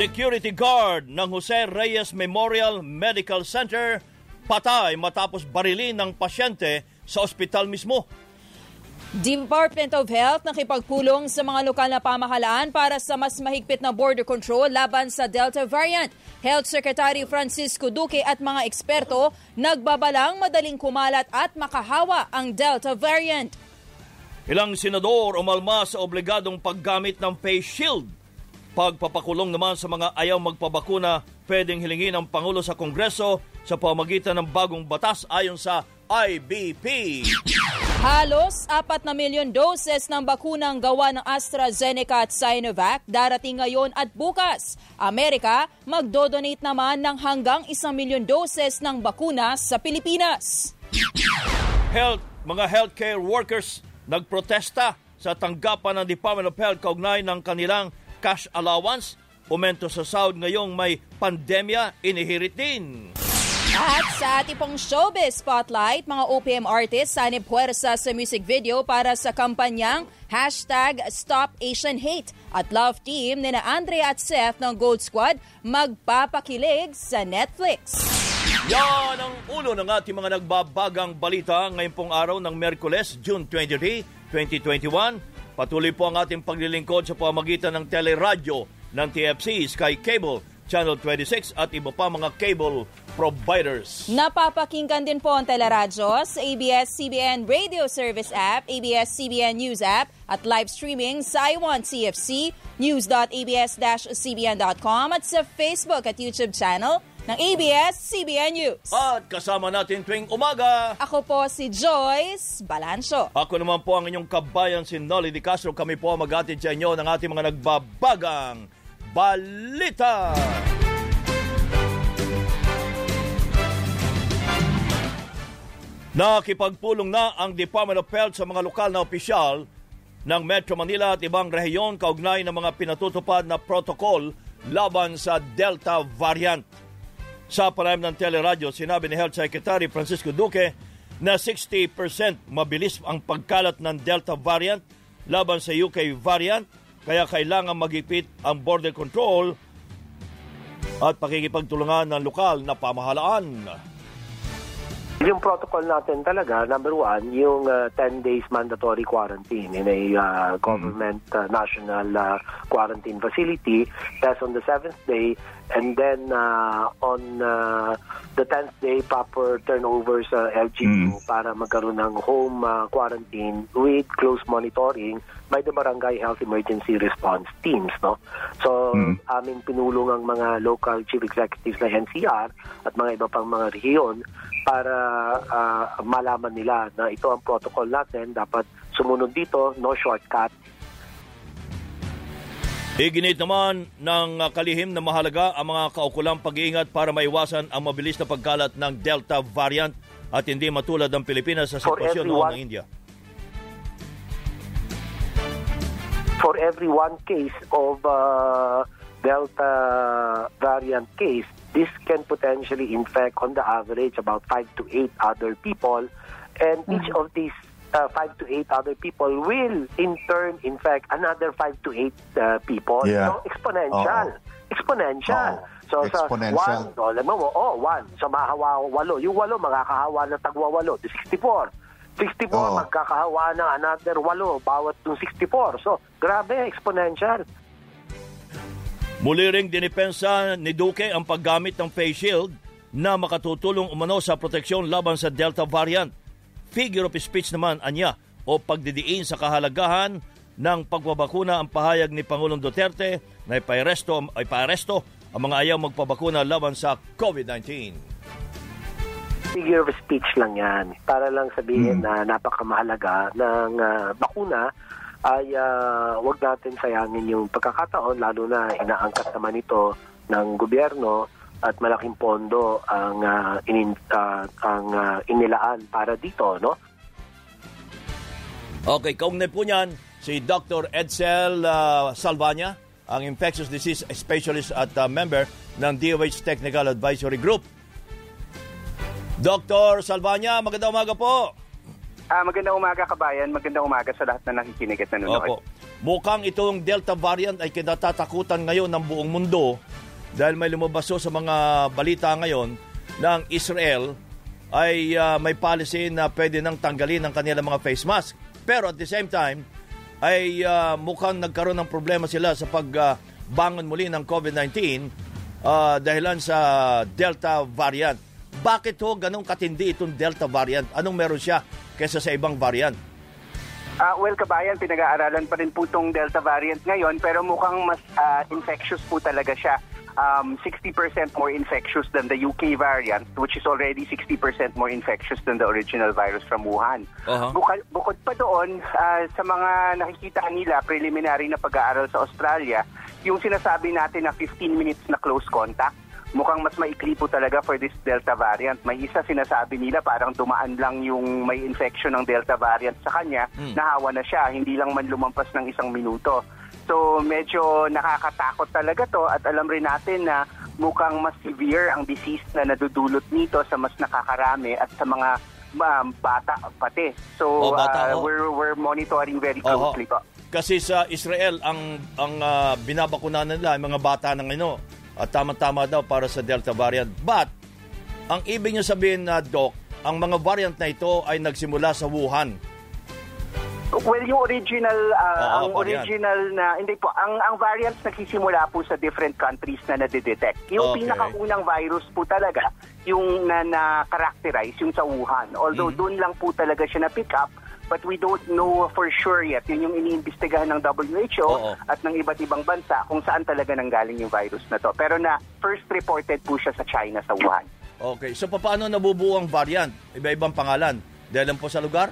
Security guard ng Jose Reyes Memorial Medical Center patay matapos barilin ng pasyente sa ospital mismo. Department of Health nakipagpulong sa mga lokal na pamahalaan para sa mas mahigpit na border control laban sa Delta variant. Health Secretary Francisco Duque at mga eksperto nagbabalang madaling kumalat at makahawa ang Delta variant. Ilang senador umalma sa obligadong paggamit ng face shield. Pagpapakulong naman sa mga ayaw magpabakuna, pwedeng hilingin ng Pangulo sa Kongreso sa pamagitan ng bagong batas ayon sa IBP. Halos 4 na milyon doses ng bakunang gawa ng AstraZeneca at Sinovac darating ngayon at bukas. Amerika magdodonate naman ng hanggang 1 milyon doses ng bakuna sa Pilipinas. Health, mga healthcare workers nagprotesta sa tanggapan ng Department of Health kaugnay ng kanilang cash allowance. Umento sa Saud ngayong may pandemya, inihirit din. At sa ating pong showbiz spotlight, mga OPM artists sanib puwersa sa music video para sa kampanyang hashtag Stop Asian Hate at love team ni na Andre at Seth ng Gold Squad magpapakilig sa Netflix. Yan ang ulo ng ating mga nagbabagang balita ngayon pong araw ng Merkules, June 23, 2021. Patuloy po ang ating paglilingkod sa pamagitan ng teleradyo ng TFC, Sky Cable, Channel 26 at iba pa mga cable providers. Napapakinggan din po ang teleradyo sa ABS-CBN Radio Service app, ABS-CBN News app at live streaming sa iWant CFC, news.abs-cbn.com at sa Facebook at YouTube channel ng ABS-CBN News. At kasama natin tuwing umaga. Ako po si Joyce Balancho. Ako naman po ang inyong kabayan si Nolly Di Castro. Kami po ang mag-atid sa inyo ng ating mga nagbabagang balita. Nakipagpulong na ang Department of Health sa mga lokal na opisyal ng Metro Manila at ibang rehiyon kaugnay ng mga pinatutupad na protocol laban sa Delta variant. Sa panayam ng teleradyo, sinabi ni Health Secretary Francisco Duque na 60% mabilis ang pagkalat ng Delta variant laban sa UK variant kaya kailangan magipit ang border control at pakikipagtulungan ng lokal na pamahalaan. Yung protocol natin talaga, number one, yung uh, 10 days mandatory quarantine in a uh, government uh, national uh, quarantine facility. That's on the seventh day. And then uh, on uh, the 10th day, proper turnover sa LGU para magkaroon ng home uh, quarantine with close monitoring by the Barangay Health Emergency Response Teams. No? So, aming pinulong ang mga local chief executives na NCR at mga iba pang mga rehiyon para uh, malaman nila na ito ang protocol natin. Dapat sumunod dito, no shortcut. Iginit naman ng kalihim na mahalaga ang mga kaukulang pag-iingat para maiwasan ang mabilis na pagkalat ng Delta variant at hindi matulad ng Pilipinas sa sitwasyon noon ng India. For every one case of uh, Delta variant case, this can potentially infect on the average about five to eight other people. And each of these uh, five to eight other people will in turn infect another five to eight uh, people. Yeah. So exponential. Exponential. Oo. So sa Exponential. one, oh, alam mo, oh, one. So mahawa walo. Yung walo, makakahawa ng tagwa walo. The 64. 64, Oo. magkakahawa ng another walo bawat yung 64. So, grabe, exponential. Muli ring dinipensa ni Duque ang paggamit ng face shield na makatutulong umano sa proteksyon laban sa Delta variant. Figure of speech naman anya o pagdidiin sa kahalagahan ng pagbabakuna ang pahayag ni Pangulong Duterte na iparesto, iparesto ang mga ayaw magpabakuna laban sa COVID-19. Figure of speech lang yan. Para lang sabihin na napakamahalaga ng ah, bakuna ay ah, wag natin sayangin yung pagkakataon lalo na inaangkat naman ito ng gobyerno at malaking pondo ang ah, inin, ah, ang ah, inilaan para dito, no? Okay, kaugnay po niyan, si Dr. Edsel uh, Salvania, ang infectious disease specialist at uh, member ng DOH Technical Advisory Group. Dr. Salvania, magandang umaga po. Ah, magandang umaga kabayan, magandang umaga sa lahat na nakikinig at nanonood. Opo. Mukhang itong Delta variant ay kinatatakutan ngayon ng buong mundo dahil may lumabas sa mga balita ngayon ng Israel ay uh, may policy na pwede nang tanggalin ang kanilang mga face mask. Pero at the same time, ay uh, mukhang nagkaroon ng problema sila sa pagbangon uh, muli ng COVID-19 uh, dahilan sa Delta variant. Bakit ho ganong katindi itong Delta variant? Anong meron siya kaysa sa ibang variant? Uh, well, kabayan, pinag-aaralan pa rin po itong Delta variant ngayon pero mukhang mas uh, infectious po talaga siya. Um, 60% more infectious than the UK variant, which is already 60% more infectious than the original virus from Wuhan. Uh-huh. Bukod, bukod pa doon, uh, sa mga nakikita nila, preliminary na pag-aaral sa Australia, yung sinasabi natin na 15 minutes na close contact, mukhang mas maikli po talaga for this Delta variant. May isa sinasabi nila parang dumaan lang yung may infection ng Delta variant sa kanya, Mm. nahawa na siya, hindi lang man lumampas ng isang minuto. So medyo nakakatakot talaga to at alam rin natin na mukhang mas severe ang disease na nadudulot nito sa mas nakakarami at sa mga um, bata pati. So Oh, bata, uh, oh. we're we're monitoring very closely po. Kasi sa Israel, ang ang uh, binabakunan nila ay mga bata ng ino at tama-tama daw para sa Delta variant. But, ang ibig niyo sabihin na, Doc, ang mga variant na ito ay nagsimula sa Wuhan. Well, yung original, uh, Oo, ang variant. original na, hindi po, ang, ang variants nagsisimula po sa different countries na nadidetect. Yung Okay. pinakaunang virus po talaga, yung na, na-characterize, yung sa Wuhan. Although Mhm. doon lang po talaga siya na-pick up, but we don't know for sure yet. Yun yung iniimbestigahan ng WHO Oo. at ng iba't ibang bansa kung saan talaga nanggaling yung virus na to. Pero na first reported po siya sa China, sa Wuhan. Okay, so paano nabubuo ang variant? Iba-ibang pangalan. Dahil lang po sa lugar?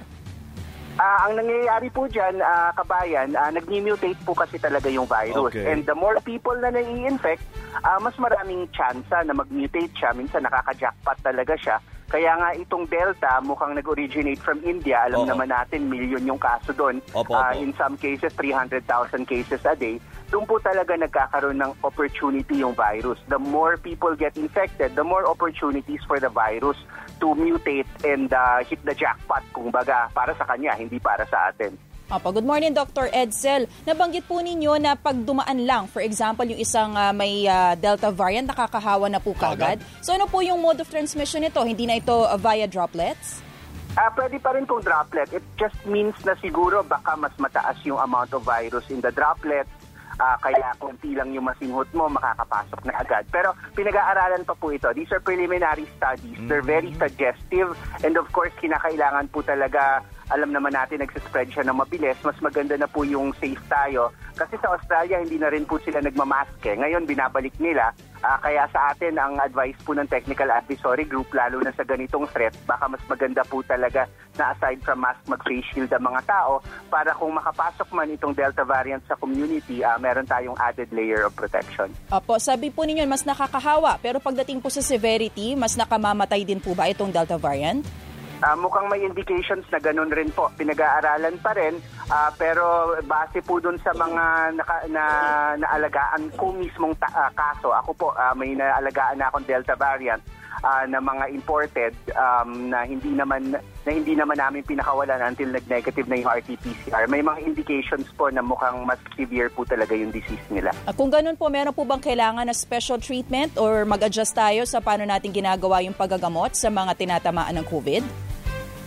Ah, ang nangyayari po dyan, ah, kabayan, ah, nag-mutate po kasi talaga yung virus. Okay. And the more people na nai-infect, ah, mas maraming tsansa na mag-mutate siya. Minsan nakaka-jackpot talaga siya. Kaya nga itong Delta mukhang nag-originate from India. Oo. Alam naman natin, million yung kaso doon. Opo, opo. in some cases, 300,000 cases a day. Doon po talaga nagkakaroon ng opportunity yung virus. The more people get infected, the more opportunities for the virus to mutate and ah, hit the jackpot, kung baga, para sa kanya, hindi para sa atin. Opo, good morning Dr. Edsel. Nabanggit po ninyo na pag dumaan lang, for example, yung isang ah, may ah, Delta variant, nakakahawa na po Kagad? So ano po yung mode of transmission nito? Hindi na ito ah, via droplets? Ah, pwede pa rin kung droplet. It just means na siguro baka mas mataas yung amount of virus in the droplet. Ah, kaya konti lang yung masinghot mo, makakapasok na agad. Pero pinag-aaralan pa po ito. These are preliminary studies. They're very suggestive. And of course, kinakailangan po talaga, alam naman natin, nagsispread siya ng mabilis. Mas maganda na po yung safe tayo. Kasi sa Australia, hindi na rin po sila nagmamask eh. Ngayon, binabalik nila. Ah, kaya sa atin, ang advice po ng Technical Advisory Group, lalo na sa ganitong threat, baka mas maganda po talaga na aside from mask, mag-face shield ang mga tao para kung makapasok man itong Delta variant sa community, ah, meron tayong added layer of protection. Opo, sabi po ninyo mas nakakahawa, pero pagdating po sa severity, mas nakamamatay din po ba itong Delta variant? Ah, mukhang may indications na ganun rin po. Pinag-aaralan pa rin, ah, pero base po dun sa mga naka, na, naalagaan ko mismong ta- ah, kaso, ako po ah, may naalagaan na akong Delta variant ah, na mga imported um, na hindi naman na hindi naman namin pinakawalan until nag-negative na yung RT-PCR. May mga indications po na mukhang mas severe po talaga yung disease nila. Kung ganun po, meron po bang kailangan na special treatment or mag-adjust tayo sa paano natin ginagawa yung paggagamot sa mga tinatamaan ng COVID?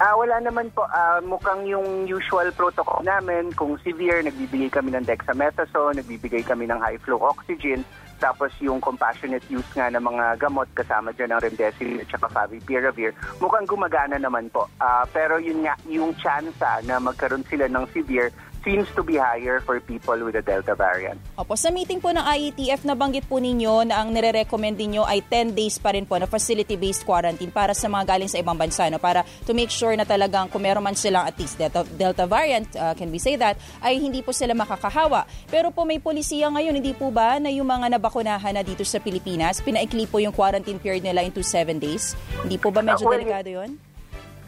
Ah, wala naman po. Ah, mukhang yung usual protocol namin, kung severe, nagbibigay kami ng dexamethasone, nagbibigay kami ng high flow oxygen, tapos yung compassionate use nga ng mga gamot kasama dyan ng remdesivir at saka favipiravir, mukhang gumagana naman po. Ah, pero yun nga, yung chance na magkaroon sila ng severe seems to be higher for people with the Delta variant. Opo, sa meeting po ng IETF, nabanggit po ninyo na ang nire-recommend ninyo ay 10 days pa rin po na facility-based quarantine para sa mga galing sa ibang bansa, no? para to make sure na talagang kung meron man silang at least Delta, Delta variant, uh, can we say that, ay hindi po sila makakahawa. Pero po may polisiya ngayon, hindi po ba na yung mga nabakunahan na dito sa Pilipinas, pinaikli po yung quarantine period nila into 7 days? Hindi po ba medyo delikado yun?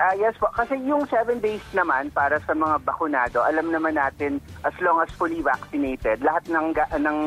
Ah, yes po. Kasi yung seven days naman para sa mga bakunado, alam naman natin as long as fully vaccinated, lahat ng, ng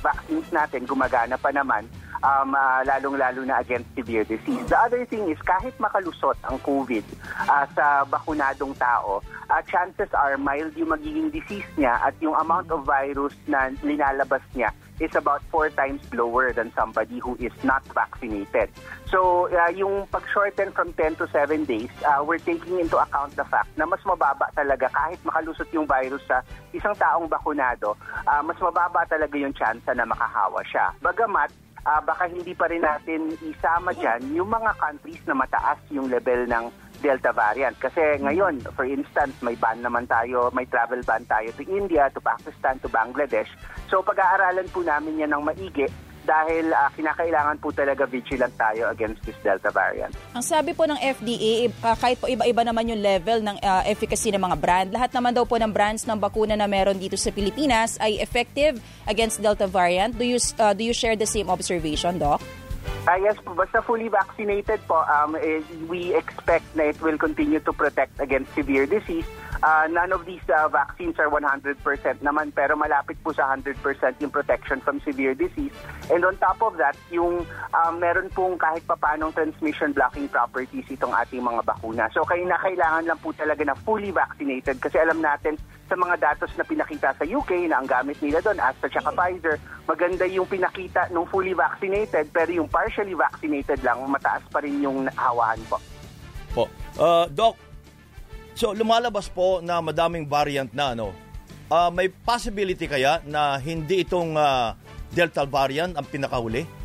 vaccines natin gumagana pa naman. um, ah, lalong-lalo na against severe disease. The other thing is kahit makalusot ang COVID ah, sa bakunadong tao, ah, chances are mild yung magiging disease niya at yung amount of virus na linalabas niya is about four times lower than somebody who is not vaccinated. So, uh, yung pag-shorten from 10 to 7 days, uh, we're taking into account the fact na mas mababa talaga kahit makalusot yung virus sa isang taong bakunado, uh, mas mababa talaga yung chance na makahawa siya. Bagamat, uh, baka hindi pa rin natin isama dyan yung mga countries na mataas yung level ng Delta variant. Kasi ngayon, for instance, may ban naman tayo, may travel ban tayo to India, to Pakistan, to Bangladesh. So pag-aaralan po namin yan ng maigi dahil uh, kinakailangan po talaga vigilant tayo against this Delta variant. Ang sabi po ng FDA, uh, kahit po iba-iba naman yung level ng uh, efficacy ng mga brand, lahat naman daw po ng brands ng bakuna na meron dito sa Pilipinas ay effective against Delta variant. Do you, uh, do you share the same observation, Doc? Uh, yes basta fully vaccinated po, um, eh, we expect na it will continue to protect against severe disease. Uh, none of these uh, vaccines are 100% naman pero malapit po sa 100% yung protection from severe disease. And on top of that, yung um, meron pong kahit papanong transmission blocking properties itong ating mga bakuna. So kaya na kailangan lang po talaga na fully vaccinated kasi alam natin sa mga datos na pinakita sa UK na ang gamit nila doon, Astra at Pfizer, maganda yung pinakita nung fully vaccinated pero yung partially vaccinated lang, mataas pa rin yung hawahan po. Po. Uh, Doc, so lumalabas po na madaming variant na ano. Uh, may possibility kaya na hindi itong uh, Delta variant ang pinakahuli?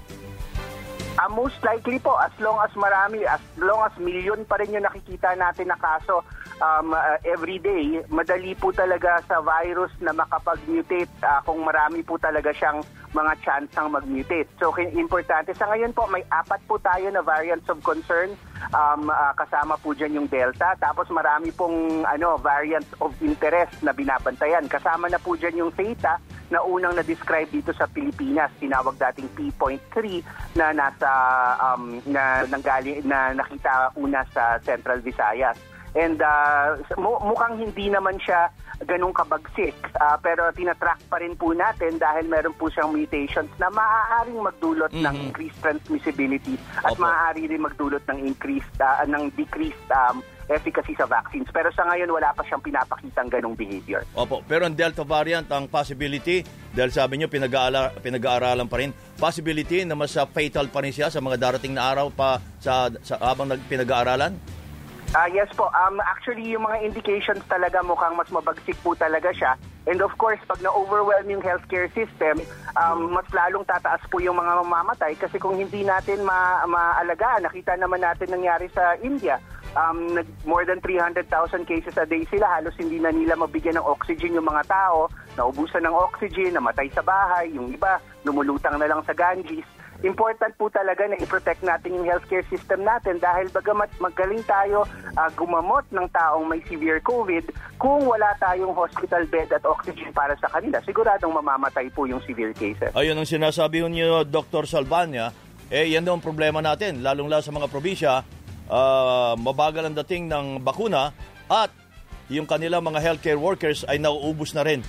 Uh, most likely po, as long as marami, as long as million pa rin yung nakikita natin na kaso um, uh, every day, madali po talaga sa virus na makapag-mutate uh, kung marami po talaga siyang mga chance ang mag-mutate. So, importante. Sa ngayon po, may apat po tayo na variants of concern. Um, uh, kasama po dyan yung Delta. Tapos marami pong ano, variants of interest na binabantayan. Kasama na po dyan yung Theta na unang na-describe dito sa Pilipinas, tinawag dating P.3 na nasa um, na nanggali na nakita una sa Central Visayas. And uh, mukhang hindi naman siya ganun kabagsik. Uh, pero tinatrack pa rin po natin dahil meron po siyang mutations na maaaring magdulot mm-hmm. ng increased transmissibility at Opo. maaari rin magdulot ng increased uh, ng decreased um, efficacy sa vaccines. Pero sa ngayon, wala pa siyang pinapakitang ganong behavior. Opo, pero ang Delta variant, ang possibility, dahil sabi niyo, pinag-aaralan, pinag-aaralan pa rin, possibility na mas fatal pa rin siya sa mga darating na araw pa sa, sa habang pinag-aaralan? Uh, yes po. Um, actually, yung mga indications talaga mukhang mas mabagsik po talaga siya. And of course, pag na-overwhelm yung healthcare system, um, mas lalong tataas po yung mga mamamatay kasi kung hindi natin ma maalagaan, nakita naman natin nangyari sa India, um, more than 300,000 cases a day sila. Halos hindi na nila mabigyan ng oxygen yung mga tao. Naubusan ng oxygen, namatay sa bahay. Yung iba, lumulutang na lang sa Ganges important po talaga na i-protect natin yung healthcare system natin dahil bagamat magaling tayo uh, gumamot ng taong may severe COVID, kung wala tayong hospital bed at oxygen para sa kanila, siguradong mamamatay po yung severe cases. Ayun ang sinasabi niyo, Dr. Salvania, eh yan daw ang problema natin, lalong-lalo sa mga probinsya, uh, mabagal ang dating ng bakuna at yung kanilang mga healthcare workers ay nauubos na rin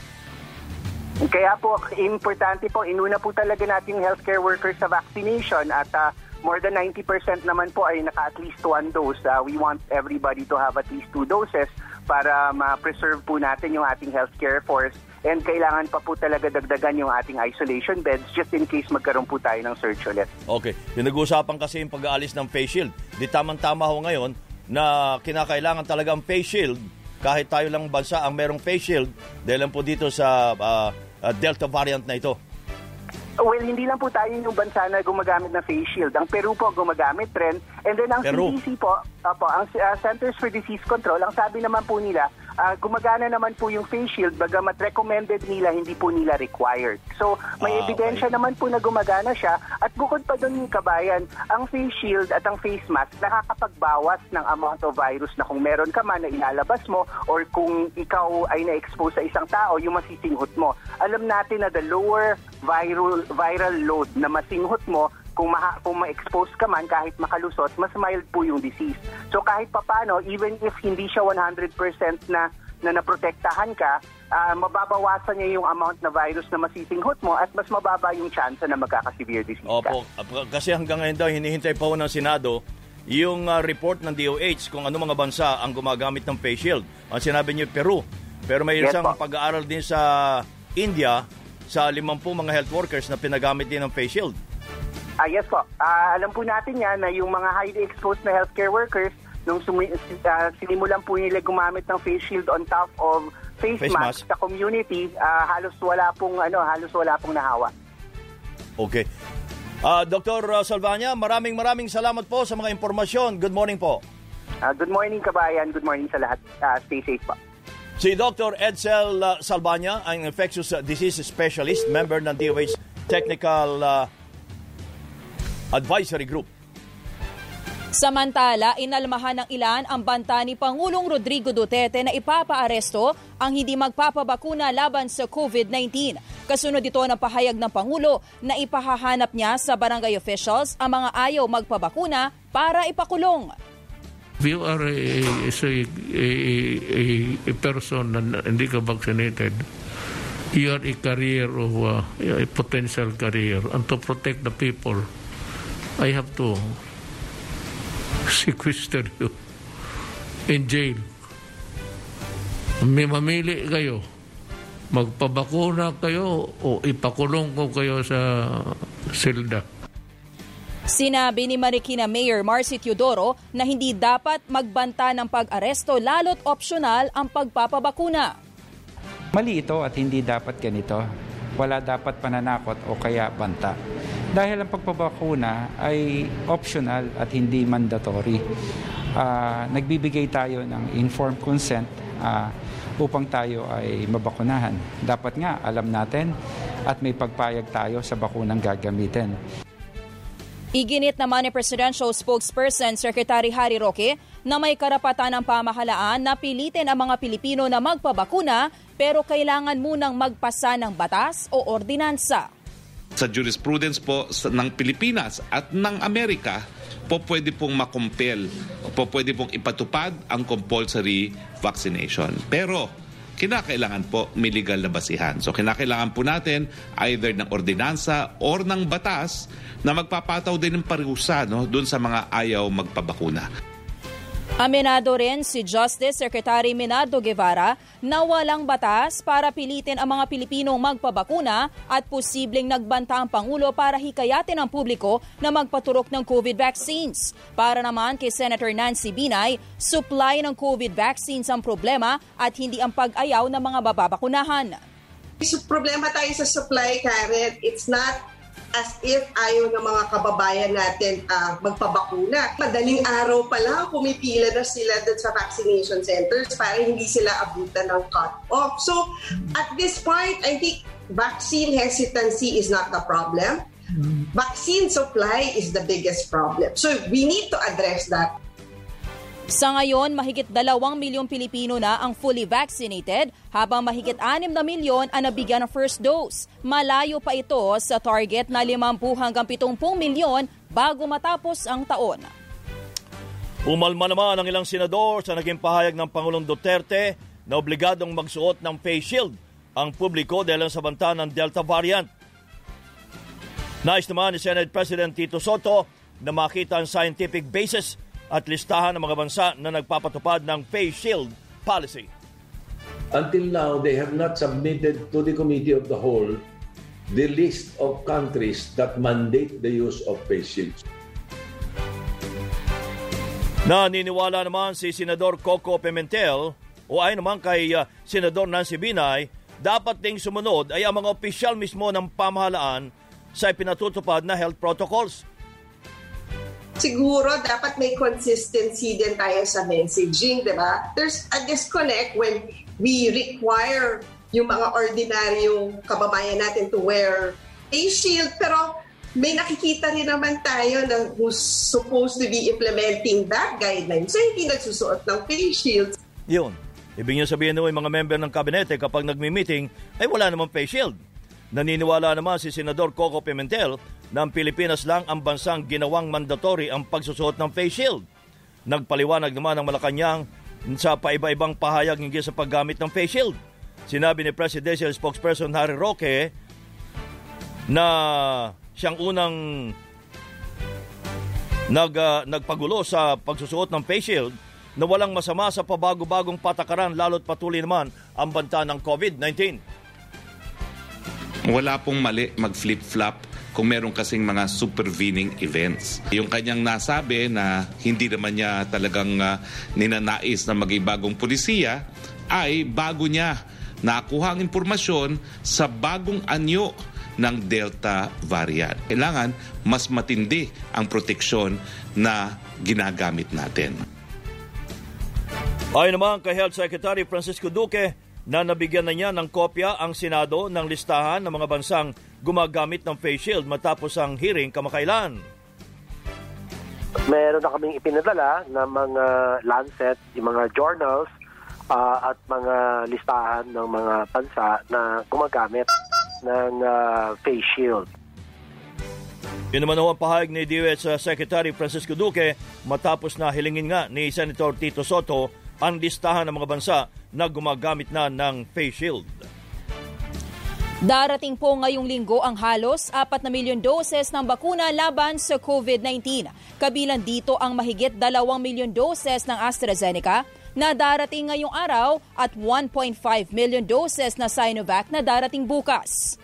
kaya po, importante po, inuna po talaga natin healthcare workers sa vaccination at uh, more than 90% naman po ay naka at least one dose. Uh, we want everybody to have at least two doses para ma-preserve po natin yung ating healthcare force and kailangan pa po talaga dagdagan yung ating isolation beds just in case magkaroon po tayo ng surge ulit. Okay. Yung nag-uusapan kasi yung pag-aalis ng face shield. Di tamang-tama ho ngayon na kinakailangan talaga ang face shield kahit tayo lang bansa ang merong face shield dahil lang po dito sa uh, uh, Delta variant na ito? Well, hindi lang po tayo yung bansa na gumagamit ng face shield. Ang Peru po gumagamit rin. And then ang Peru. CDC po, uh, po ang uh, Centers for Disease Control, ang sabi naman po nila, uh, gumagana naman po yung face shield bagamat recommended nila, hindi po nila required. So, may ah, ebidensya okay. naman po na gumagana siya at bukod pa doon yung kabayan, ang face shield at ang face mask nakakapagbawas ng amount of virus na kung meron ka man na ilalabas mo or kung ikaw ay na-expose sa isang tao, yung masisinghot mo. Alam natin na the lower viral viral load na masinghot mo kung, ma- kung ma-expose ka man kahit makalusot, mas mild po yung disease. So kahit papano, even if hindi siya 100% na na naprotektahan ka, ah, mababawasan niya yung amount na virus na masisinghot mo at mas mababa yung chance na magkaka-severe disease ka. Opo, kasi hanggang ngayon daw hinihintay pa ho ng Senado yung ah, report ng DOH kung ano mga bansa ang gumagamit ng face shield. Ang sinabi niyo Peru, pero may Yes isang po. pag-aaral din sa India sa 50 mga health workers na pinagamit din ng face shield. Ah, yes po. Ah, alam po natin yan na yung mga highly exposed na healthcare workers, nung sumi- ah, sinimulan po nila gumamit ng face shield on top of face, Face mask, mask. sa community, ah, halos wala pong ano, halos wala pong nahawa. Okay. Ah, Dr. Salvania, maraming maraming salamat po sa mga impormasyon. Good morning po. Ah, good morning kabayan, good morning sa lahat. Ah, stay safe po. Si Dr. Edsel uh, Salvania, ang infectious uh, disease specialist, member ng DOH Technical uh, Advisory Group. Samantala, inalmahan ng ilan ang banta ni Pangulong Rodrigo Duterte na ipapaaresto ang hindi magpapabakuna laban sa COVID-19. Kasunod ito ng pahayag ng Pangulo na ipahahanap niya sa barangay officials ang mga ayaw magpabakuna para ipakulong. If you are a, a, a, a, a person na hindi ka vaccinated, you are a carrier of uh, a potential carrier. And to protect the people, I have to sequester you in jail. May mamili kayo. Magpabakuna kayo o ipakulong ko kayo sa silda. Sinabi ni Marikina Mayor Marcy Teodoro na hindi dapat magbanta ng pag-aresto lalo't opsyonal ang pagpapabakuna. Mali ito at hindi dapat ganito. Wala dapat pananakot o kaya banta. Dahil ang pagpapakuna ay optional at hindi mandatory. Ah, nagbibigay tayo ng informed consent ah, upang tayo ay mabakunahan. Dapat nga alam natin at may pagpayag tayo sa bakunang gagamitin. Iginit naman ni Presidential Spokesperson Secretary Harry Roque na may karapatan ng pamahalaan na pilitin ang mga Pilipino na magpabakuna pero kailangan munang magpasa ng batas o ordinansa. Sa jurisprudence po ng Pilipinas at ng Amerika po pwede pong makumpel po pwede pong ipatupad ang compulsory vaccination. Pero kinakailangan po may legal na basihan. So kinakailangan po natin either ng ordinansa or ng batas na magpapataw din ng parusa no, dun sa mga ayaw magpabakuna. Aminado rin si Justice Secretary Minardo Guevara na walang batas para pilitin ang mga Pilipinong magpabakuna at posibleng nagbanta ang Pangulo para hikayatin ang publiko na magpaturok ng COVID vaccines. Para naman kay Senator Nancy Binay, supply ng COVID vaccines ang problema at hindi ang pag-ayaw ng mga bababakunahan. Problema tayo sa supply, Karen. It's not as if ayaw ng mga kababayan natin ah, magpabakuna. Madaling araw pa lang, pumipila na sila dun sa vaccination centers para hindi sila abutan ng cut-off. So, at this point, I think vaccine hesitancy is not the problem. Vaccine supply is the biggest problem. So, we need to address that. Sa ngayon, mahigit 2 milyong Pilipino na ang fully vaccinated habang mahigit 6 na milyon ang nabigyan ng first dose. Malayo pa ito sa target na 50 hanggang 70 milyon bago matapos ang taon. Umalma naman ang ilang senador sa naging pahayag ng Pangulong Duterte na obligadong magsuot ng face shield ang publiko dahil sa banta ng Delta variant. Nais naman ni Senate President Tito Soto na makita ang scientific basis at listahan ng mga bansa na nagpapatupad ng face shield policy. Until now, they have not submitted to the Committee of the Whole the list of countries that mandate the use of face shields. Naniniwala naman si Senador Coco Pimentel o ay naman kay uh, Senador Nancy Binay, dapat ding sumunod ay ang mga opisyal mismo ng pamahalaan sa ipinatutupad na health protocols. Siguro dapat may consistency din tayo sa messaging, di ba? There's a disconnect when we require yung mga ordinaryong kababayan natin to wear face shield, pero may nakikita rin naman tayo na who's supposed to be implementing that guideline. So, hindi nagsusuot ng face shields. Yun. Ibig niyo sabihin naman mga member ng kabinete kapag nagmi-meeting ay wala namang face shield. Naniniwala naman si Senador Coco Pimentel ang Pilipinas lang ang bansang ginawang mandatory ang pagsusuot ng face shield. Nagpaliwanag naman ng Malacanang sa paiba-ibang pahayag hinggil sa paggamit ng face shield. Sinabi ni Presidential Spokesperson Harry Roque na siyang unang nag, uh, nagpagulo sa pagsusuot ng face shield na walang masama sa pabago-bagong patakaran lalo't patuloy naman ang banta ng COVID-19. Wala pong mali mag-flip-flop kung meron kasing mga supervening events. Yung kanyang nasabi na hindi naman niya talagang uh, ninanais na maging bagong polisiya ay bago niya nakuha ang impormasyon sa bagong anyo ng Delta variant. Kailangan mas matindi ang proteksyon na ginagamit natin. Ayon naman kay Health Secretary Francisco Duque na nabigyan na niya ng kopya ang Senado ng listahan ng mga bansang gumagamit ng face shield matapos ang hearing kamakailan. Meron na kaming ipinadala ng mga Lancet, yung mga journals uh, at mga listahan ng mga bansa na gumagamit ng uh, face shield. Yun naman ang pahayag ni DOH Secretary Francisco Duque matapos na hilingin nga ni Senator Tito Soto ang listahan ng mga bansa na gumagamit na ng face shield. Darating po ngayong linggo ang halos 4 na milyon doses ng bakuna laban sa COVID-19. Kabilang dito ang mahigit 2 milyon doses ng AstraZeneca na darating ngayong araw at 1.5 million doses na Sinovac na darating bukas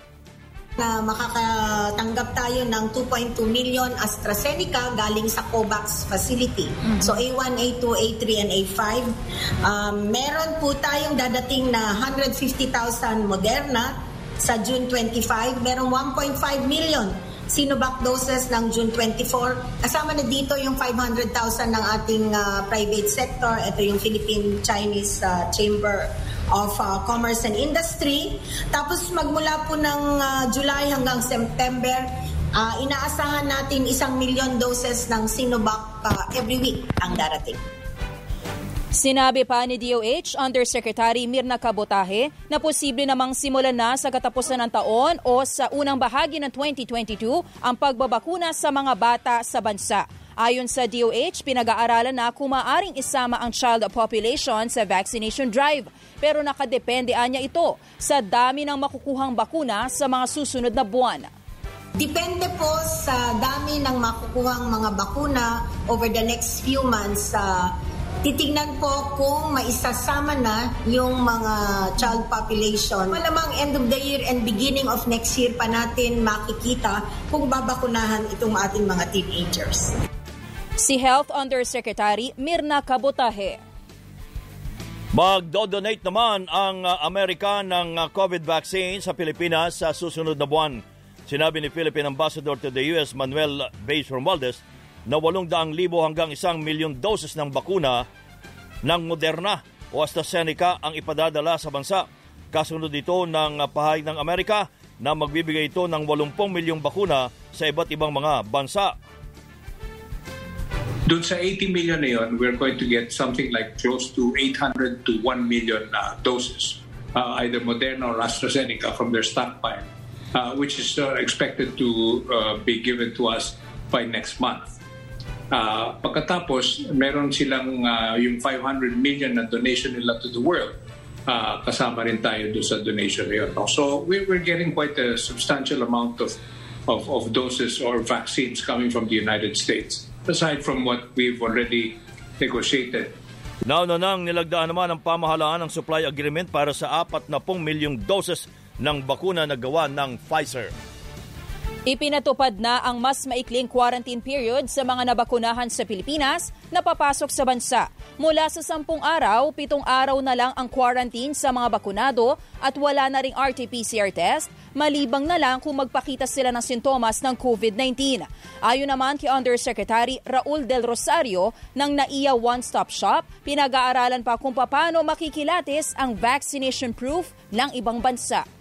na makakatanggap tayo ng 2.2 million AstraZeneca galing sa COVAX facility. Mm-hmm. So A1, A2, A3, and A5. Um, meron po tayong dadating na 150,000 Moderna sa June 25. Meron 1.5 million Sinovac doses ng June 24. Kasama na dito yung 500,000 ng ating uh, private sector. Ito yung Philippine-Chinese uh, Chamber of uh, Commerce and Industry. Tapos magmula po ng uh, July hanggang September, uh, inaasahan natin isang milyon doses ng Sinovac uh, every week ang darating. Sinabi pa ni DOH Undersecretary Mirna Kabotahe na posible namang simulan na sa katapusan ng taon o sa unang bahagi ng 2022 ang pagbabakuna sa mga bata sa bansa. Ayon sa DOH, pinag-aaralan na kung maaring isama ang child population sa vaccination drive. Pero nakadepende anya ito sa dami ng makukuhang bakuna sa mga susunod na buwan. Depende po sa dami ng makukuhang mga bakuna over the next few months. Uh, titignan po kung maisasama na yung mga child population. Malamang end of the year and beginning of next year pa natin makikita kung babakunahan itong ating mga teenagers. Si Health Undersecretary Mirna Kabotahe. Magdo-donate naman ang uh, Amerika ng uh, COVID vaccine sa Pilipinas sa susunod na buwan. Sinabi ni Philippine Ambassador to the US Manuel Bays Romualdez na 800,000 hanggang 1 milyon doses ng bakuna ng Moderna o AstraZeneca ang ipadadala sa bansa. Kasunod ito ng pahayag ng Amerika na magbibigay ito ng 80 milyong bakuna sa iba't ibang mga bansa. Doon sa 80 million na yun, we're going to get something like close to 800 to 1 million uh, doses, uh, either Moderna or AstraZeneca from their stockpile, uh, which is uh, expected to uh, be given to us by next month. Uh, pagkatapos, meron silang uh, yung 500 million na donation nila to the world. Uh, kasama rin tayo doon sa donation na yun. No? So we, we're getting quite a substantial amount of, of, of doses or vaccines coming from the United States, aside from what we've already negotiated. Nauna nang nilagdaan naman ang pamahalaan ng supply agreement para sa 40 milyong doses ng bakuna na gawa ng Pfizer. Ipinatupad na ang mas maikling quarantine period sa mga nabakunahan sa Pilipinas na papasok sa bansa. Mula sa sampung araw, pitong araw na lang ang quarantine sa mga bakunado at wala na ring RT-PCR test, malibang na lang kung magpakita sila ng sintomas ng COVID-19. Ayon naman kay Undersecretary Raul Del Rosario ng NAIA One Stop Shop, pinag-aaralan pa kung paano makikilatis ang vaccination proof ng ibang bansa.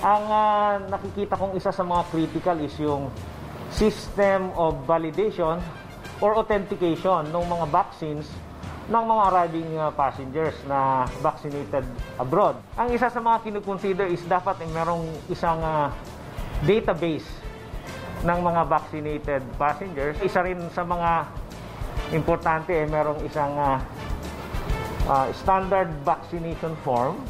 Ang uh, nakikita kong isa sa mga critical is yung system of validation or authentication ng mga vaccines ng mga arriving uh, passengers na vaccinated abroad. Ang isa sa mga kinukonsider is dapat ay merong isang uh, database ng mga vaccinated passengers. Isa rin sa mga importante ay merong isang uh, uh, standard vaccination form.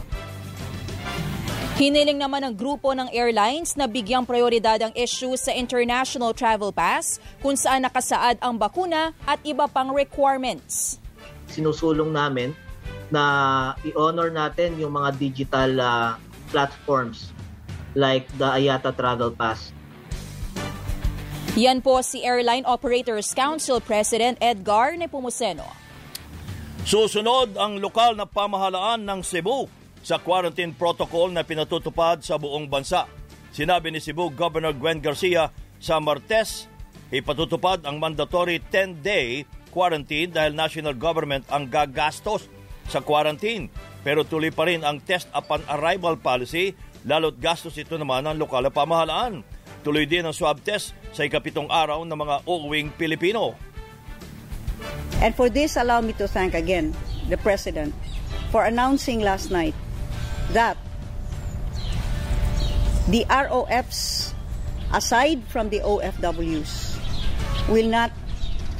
Hiniling naman ng grupo ng airlines na bigyang prioridad ang issue sa International Travel Pass kung saan nakasaad ang bakuna at iba pang requirements. Sinusulong namin na i-honor natin yung mga digital uh, platforms like the Ayata Travel Pass. Yan po si Airline Operators Council President Edgar Nepomuceno. Susunod ang lokal na pamahalaan ng Cebu sa quarantine protocol na pinatutupad sa buong bansa. Sinabi ni Cebu Governor Gwen Garcia sa Martes, ipatutupad ang mandatory 10-day quarantine dahil national government ang gagastos sa quarantine. Pero tuloy pa rin ang test upon arrival policy, lalo't gastos ito naman ng lokal na pamahalaan. Tuloy din ang swab test sa ikapitong araw ng mga uuwing Pilipino. And for this, allow me to thank again the President for announcing last night that the ROFs, aside from the OFWs, will not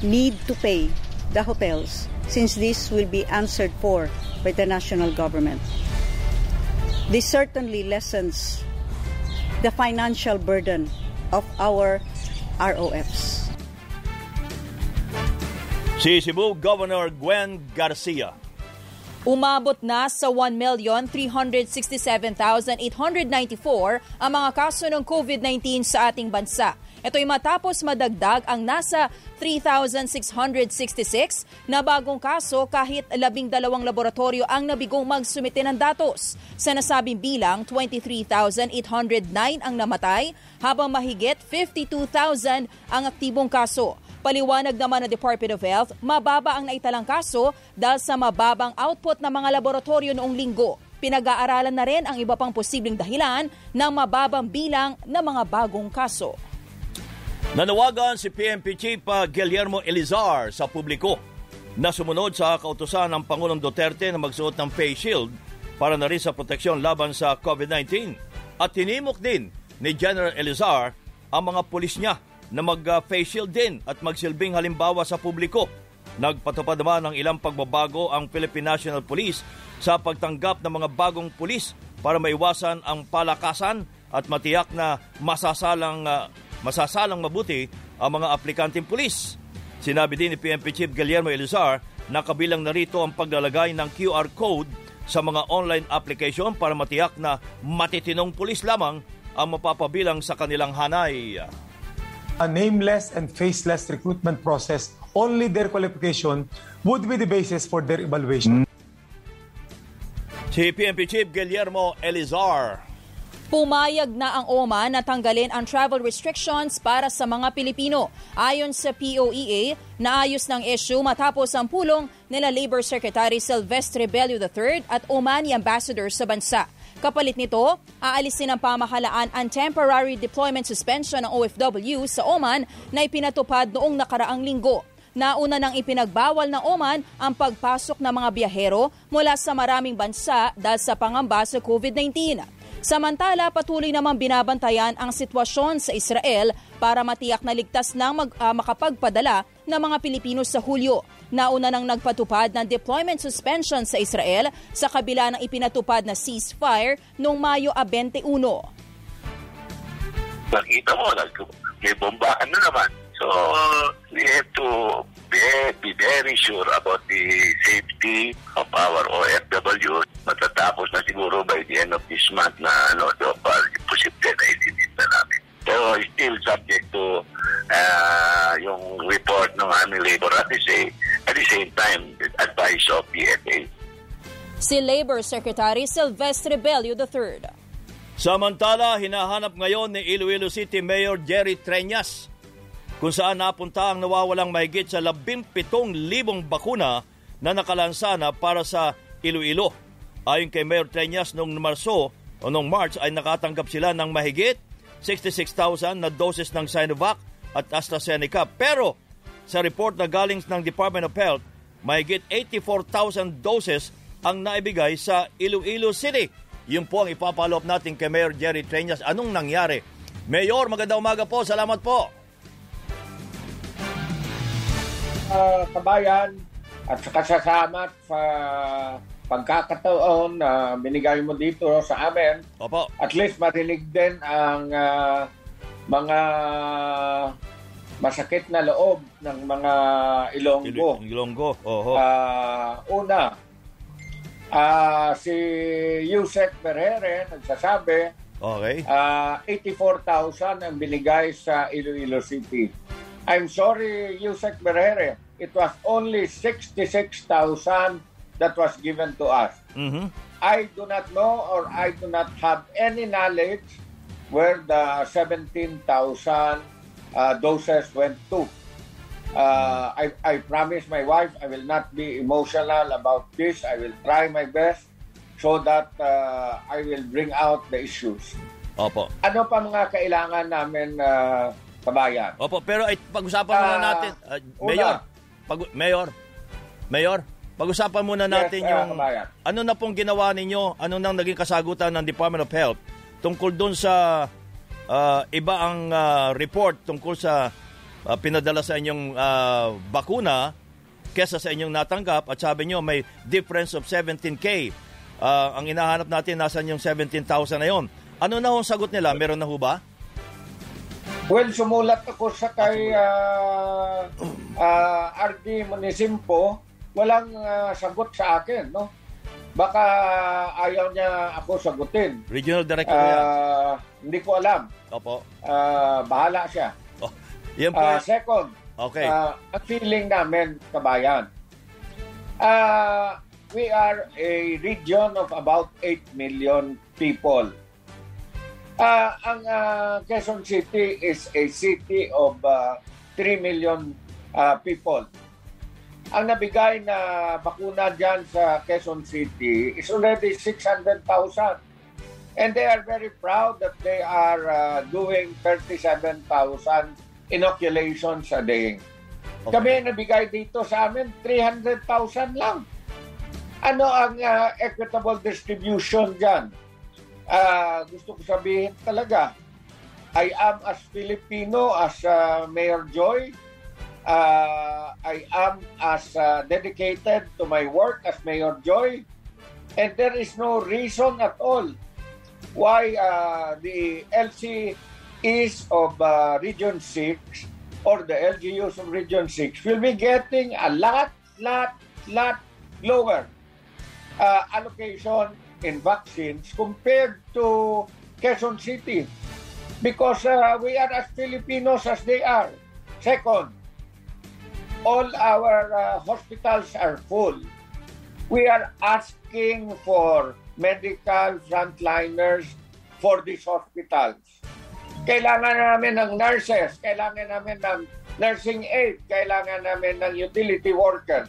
need to pay the hotels since this will be answered for by the national government. This certainly lessens the financial burden of our ROFs. Si Cebu Governor Gwen Garcia. Umabot na sa 1,367,894 ang mga kaso ng COVID-19 sa ating bansa. Ito'y matapos madagdag ang nasa 3,666 na bagong kaso kahit labing dalawang laboratorio ang nabigong magsumite ng datos. Sa nasabing bilang, 23,809 ang namatay habang mahigit 52,000 ang aktibong kaso. Paliwanag naman ng Department of Health, mababa ang naitalang kaso dahil sa mababang output ng mga laboratorio noong linggo. Pinag-aaralan na rin ang iba pang posibleng dahilan ng mababang bilang ng mga bagong kaso. Nanawagan si PNP Chief uh, Guillermo Elizar sa publiko na sumunod sa kautusan ng Pangulong Duterte na magsuot ng face shield para na rin sa proteksyon laban sa COVID-19. At tinimok din ni General Elizar ang mga pulis niya na mag-face shield din at magsilbing halimbawa sa publiko. Nagpatupad naman ng ilang pagbabago ang Philippine National Police sa pagtanggap ng mga bagong pulis para maiwasan ang palakasan at matiyak na masasalang uh, masasalang mabuti ang mga aplikanteng pulis. Sinabi din ni PNP Chief Guillermo Elizar na kabilang narito ang paglalagay ng QR code sa mga online application para matiyak na matitinong pulis lamang ang mapapabilang sa kanilang hanay. A nameless and faceless recruitment process, only their qualification would be the basis for their evaluation. Si PNP Chief Guillermo Elizar Pumayag na ang Oman na tanggalin ang travel restrictions para sa mga Pilipino. Ayon sa POEA, naayos ng issue matapos ang pulong nila Labor Secretary Silvestre Bello III at Omani Ambassador sa bansa. Kapalit nito, aalisin ng pamahalaan ang temporary deployment suspension ng OFW sa Oman na ipinatupad noong nakaraang linggo. Nauna nang ipinagbawal ng Oman ang pagpasok ng mga biyahero mula sa maraming bansa dahil sa pangamba sa COVID-19. Samantala, patuloy namang binabantayan ang sitwasyon sa Israel para matiyak na ligtas nang mag, uh, makapagpadala ng mga Pilipino sa Hulyo. Nauna nang nagpatupad ng deployment suspension sa Israel sa kabila ng ipinatupad na ceasefire noong Mayo 21. Nakita mo, may bombahan na naman. So, we have to be, very sure about the safety of our OFW. Matatapos na siguro by the end of this month na ano, so far, posible na ilinit na namin. Pero still subject to uh, yung report ng aming labor at the, same, at the same time, advice of PFA. Si Labor Secretary Silvestre Bello III. Samantala, hinahanap ngayon ni Iloilo City Mayor Jerry Treñas kung saan napunta ang nawawalang mahigit sa 17,000 bakuna na nakalansa na para sa Iloilo. Ayon kay Mayor Treñas noong Marso o noong March ay nakatanggap sila ng mahigit 66,000 na doses ng Sinovac at AstraZeneca. Pero sa report na galing ng Department of Health, mahigit 84,000 doses ang naibigay sa Iloilo City. Yun po ang ipapalop natin kay Mayor Jerry Treñas. Anong nangyari? Mayor, magandang umaga po. Salamat po. uh, kabayan, at saka salamat sa pagkakataon na binigay mo dito sa amin. Opo. At least marinig din ang ah, mga masakit na loob ng mga Ilonggo. Ilonggo, oho. Ah, una, ah, si Yusek Berhere nagsasabi Okay. Ah, 84,000 ang binigay sa Iloilo City. I'm sorry, Yusek Berhere. It was only 66,000 that was given to us. Mhm. I do not know or I do not have any knowledge where the 17,000 uh, doses went to. Uh, I, I promise my wife I will not be emotional about this. I will try my best so that uh, I will bring out the issues. Opo. Ano pa mga kailangan namin uh, kabayan? Opo, pero ay, pag-usapan muna Ah, natin. una. Mayor, pag, Mayor, Mayor, pag-usapan muna natin Yes, ah, yung kabayan. ano na pong ginawa ninyo, ano nang naging kasagutan ng Department of Health tungkol doon sa ah, iba ang ah, report tungkol sa ah, pinadala sa inyong ah, bakuna kesa sa inyong natanggap at sabi nyo may difference of 17K. Ah, ang inahanap natin nasan yung 17,000 na yon. Ano na ang sagot nila? Meron na ho ba? Well, sumulat ako sa kay uh, uh, RD Munisimpo, walang ah, sagot sa akin, no? Baka ayaw niya ako sagutin. Regional Director yan. Ah, hindi ko alam. Opo. Ah, bahala siya. Yan po. Ah, second, Okay. ah, ang feeling namin, kabayan, ah, we are a region of about 8 million people. Ah, ang ah, Quezon City is a city of ah, 3 million ah, people. Ang nabigay na bakuna dyan sa Quezon City is already 600,000. And they are very proud that they are ah, doing 37,000 inoculations a day. Kami nabigay dito sa amin 300,000 lang. Ano ang ah, equitable distribution dyan? Ah, gusto ko sabihin talaga, I am as Filipino as ah, Mayor Joy. Ah, I am as ah, dedicated to my work as Mayor Joy. And there is no reason at all why uh, the LCEs of uh, Region 6 or the LGUs of Region 6 will be getting a lot, lot, lot lower uh, allocation in vaccines compared to Quezon City because uh, we are as Filipinos as they are. Second, all our uh, hospitals are full. We are asking for medical frontliners for these hospitals. Kailangan namin ng nurses, kailangan namin ng nursing aid, kailangan namin ng utility workers.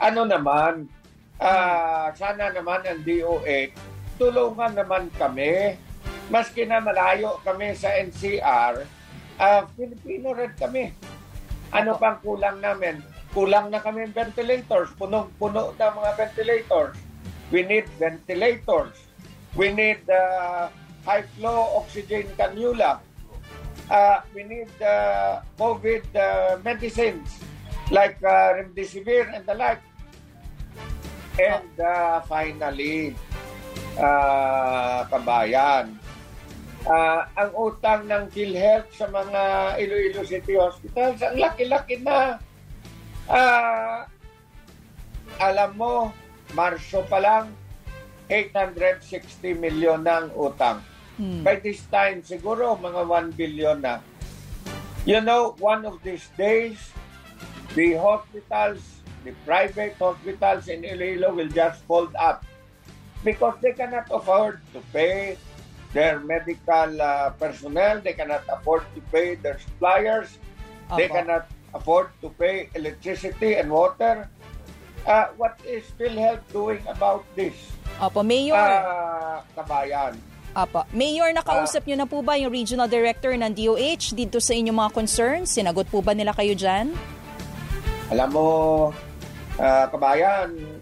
Ano naman, ah, sana naman ang DOA, tulungan naman kami. Maski na malayo kami sa NCR, ah, Filipino rin kami. Ano pang kulang namin? Kulang na kami ventilators, punong-puno na mga ventilators. We need ventilators. We need uh, high flow oxygen cannula. Uh, we need uh, COVID uh, medicines like uh, remdesivir and the like. And uh, finally, uh, kabayan, uh, ang utang ng PhilHealth sa mga Iloilo City Hospitals, ang laki-laki na. Ah, alam mo, Marso pa lang, 860 million ng utang. By this time, siguro mga 1 billion na. You know, one of these days, the hospitals, the private hospitals in Iloilo will just fold up because they cannot afford to pay their medical uh, personnel, they cannot afford to pay their suppliers, they Opo. cannot afford to pay electricity and water. Uh, what is PhilHealth doing about this? Opo, Mayor. Ah, kabayan. Opo. Mayor, nakausap niyo na po ba yung Regional Director ng DOH dito sa inyong mga concerns? Sinagot po ba nila kayo dyan? Alam mo, ah, kabayan,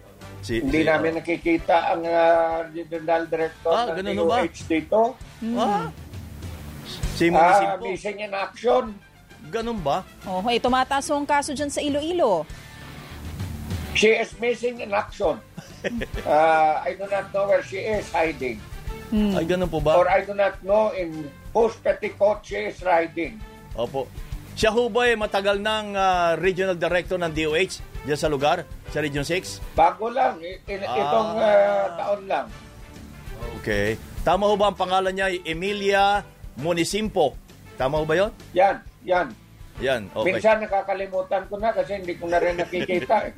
Si- hindi si- namin nakikita ang ah, Regional Director Ah, ng ganun ho ba? DOH dito. Ah. Si Ah, Municipio. missing in action. Ganun ba? Oh, hey, tumataas ang kaso dyan sa Iloilo. She is missing in action. Uh, I do not know where she is hiding. Ay, ganun po ba? Or I do not know in whose petticoat she is riding. Opo. Siya ho ba eh, matagal ng ah, regional director ng DOH diyan sa lugar, sa Region 6? Bago lang, i- in- Ah. itong uh, taon lang. Okay. Tama ho ba ang pangalan niya? Emilia Munisimpo. Tama ho ba yon? Yan, yan. Yan, okay. Minsan nakakalimutan ko na kasi hindi ko na rin nakikita. eh.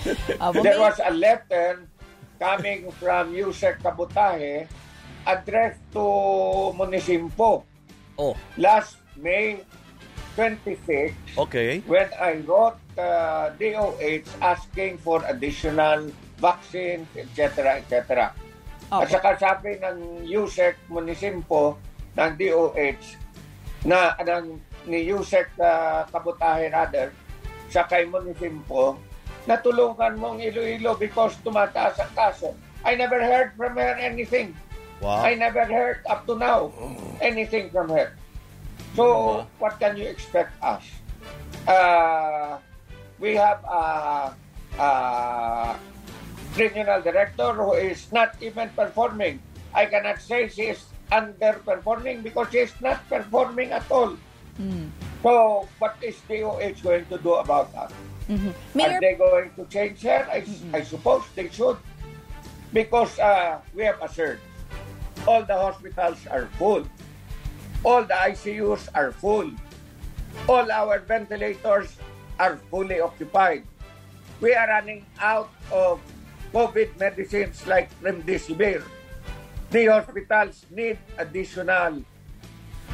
There was a letter coming from Yusek Kabutahe addressed to Munisimpo Oh, last May 26 okay. when I wrote uh, DOH asking for additional vaccines, etc., etc. At Okay. saka sabi ng USEC Munisimpo ng DOH na ng ni USEC uh, Kabutahe rather sa kay Munisimpo na tulungan mong Iloilo because tumataas ang kaso. I never heard from her anything. Wow. I never heard up to now anything from her. So, what can you expect us? Uh, we have a, a regional director who is not even performing. I cannot say she is underperforming because she is not performing at all. So, what is DOH going to do about that? Mhm. Are Mayor, they going to change her? I, I suppose they should. Because uh, we have assured all the hospitals are full. All the ICUs are full. All our ventilators are fully occupied. We are running out of COVID medicines like remdesivir. The hospitals need additional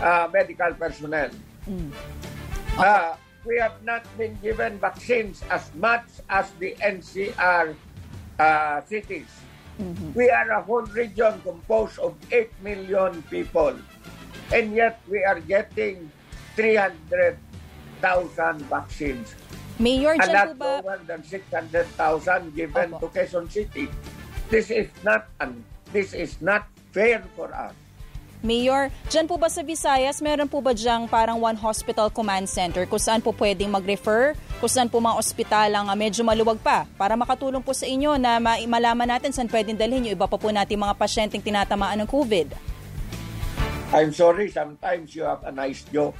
uh, medical personnel. Uh, we have not been given vaccines as much as the NCR uh, cities. We are a whole region composed of 8 million people. And yet we are getting 300,000 vaccines. Mayor, and not ba... more than 600,000 given Opo. to Quezon City. This is not un- this is not fair for us. Mayor, dyan po ba sa Visayas, meron po ba diyang parang one hospital command center kung saan po pwedeng mag-refer, kung saan po mga ospital ang ah, medyo maluwag pa para makatulong po sa inyo na ma- malaman natin saan pwedeng dalhin yung iba pa po natin mga pasyenteng tinatamaan ng COVID? I'm sorry, sometimes you have a nice joke.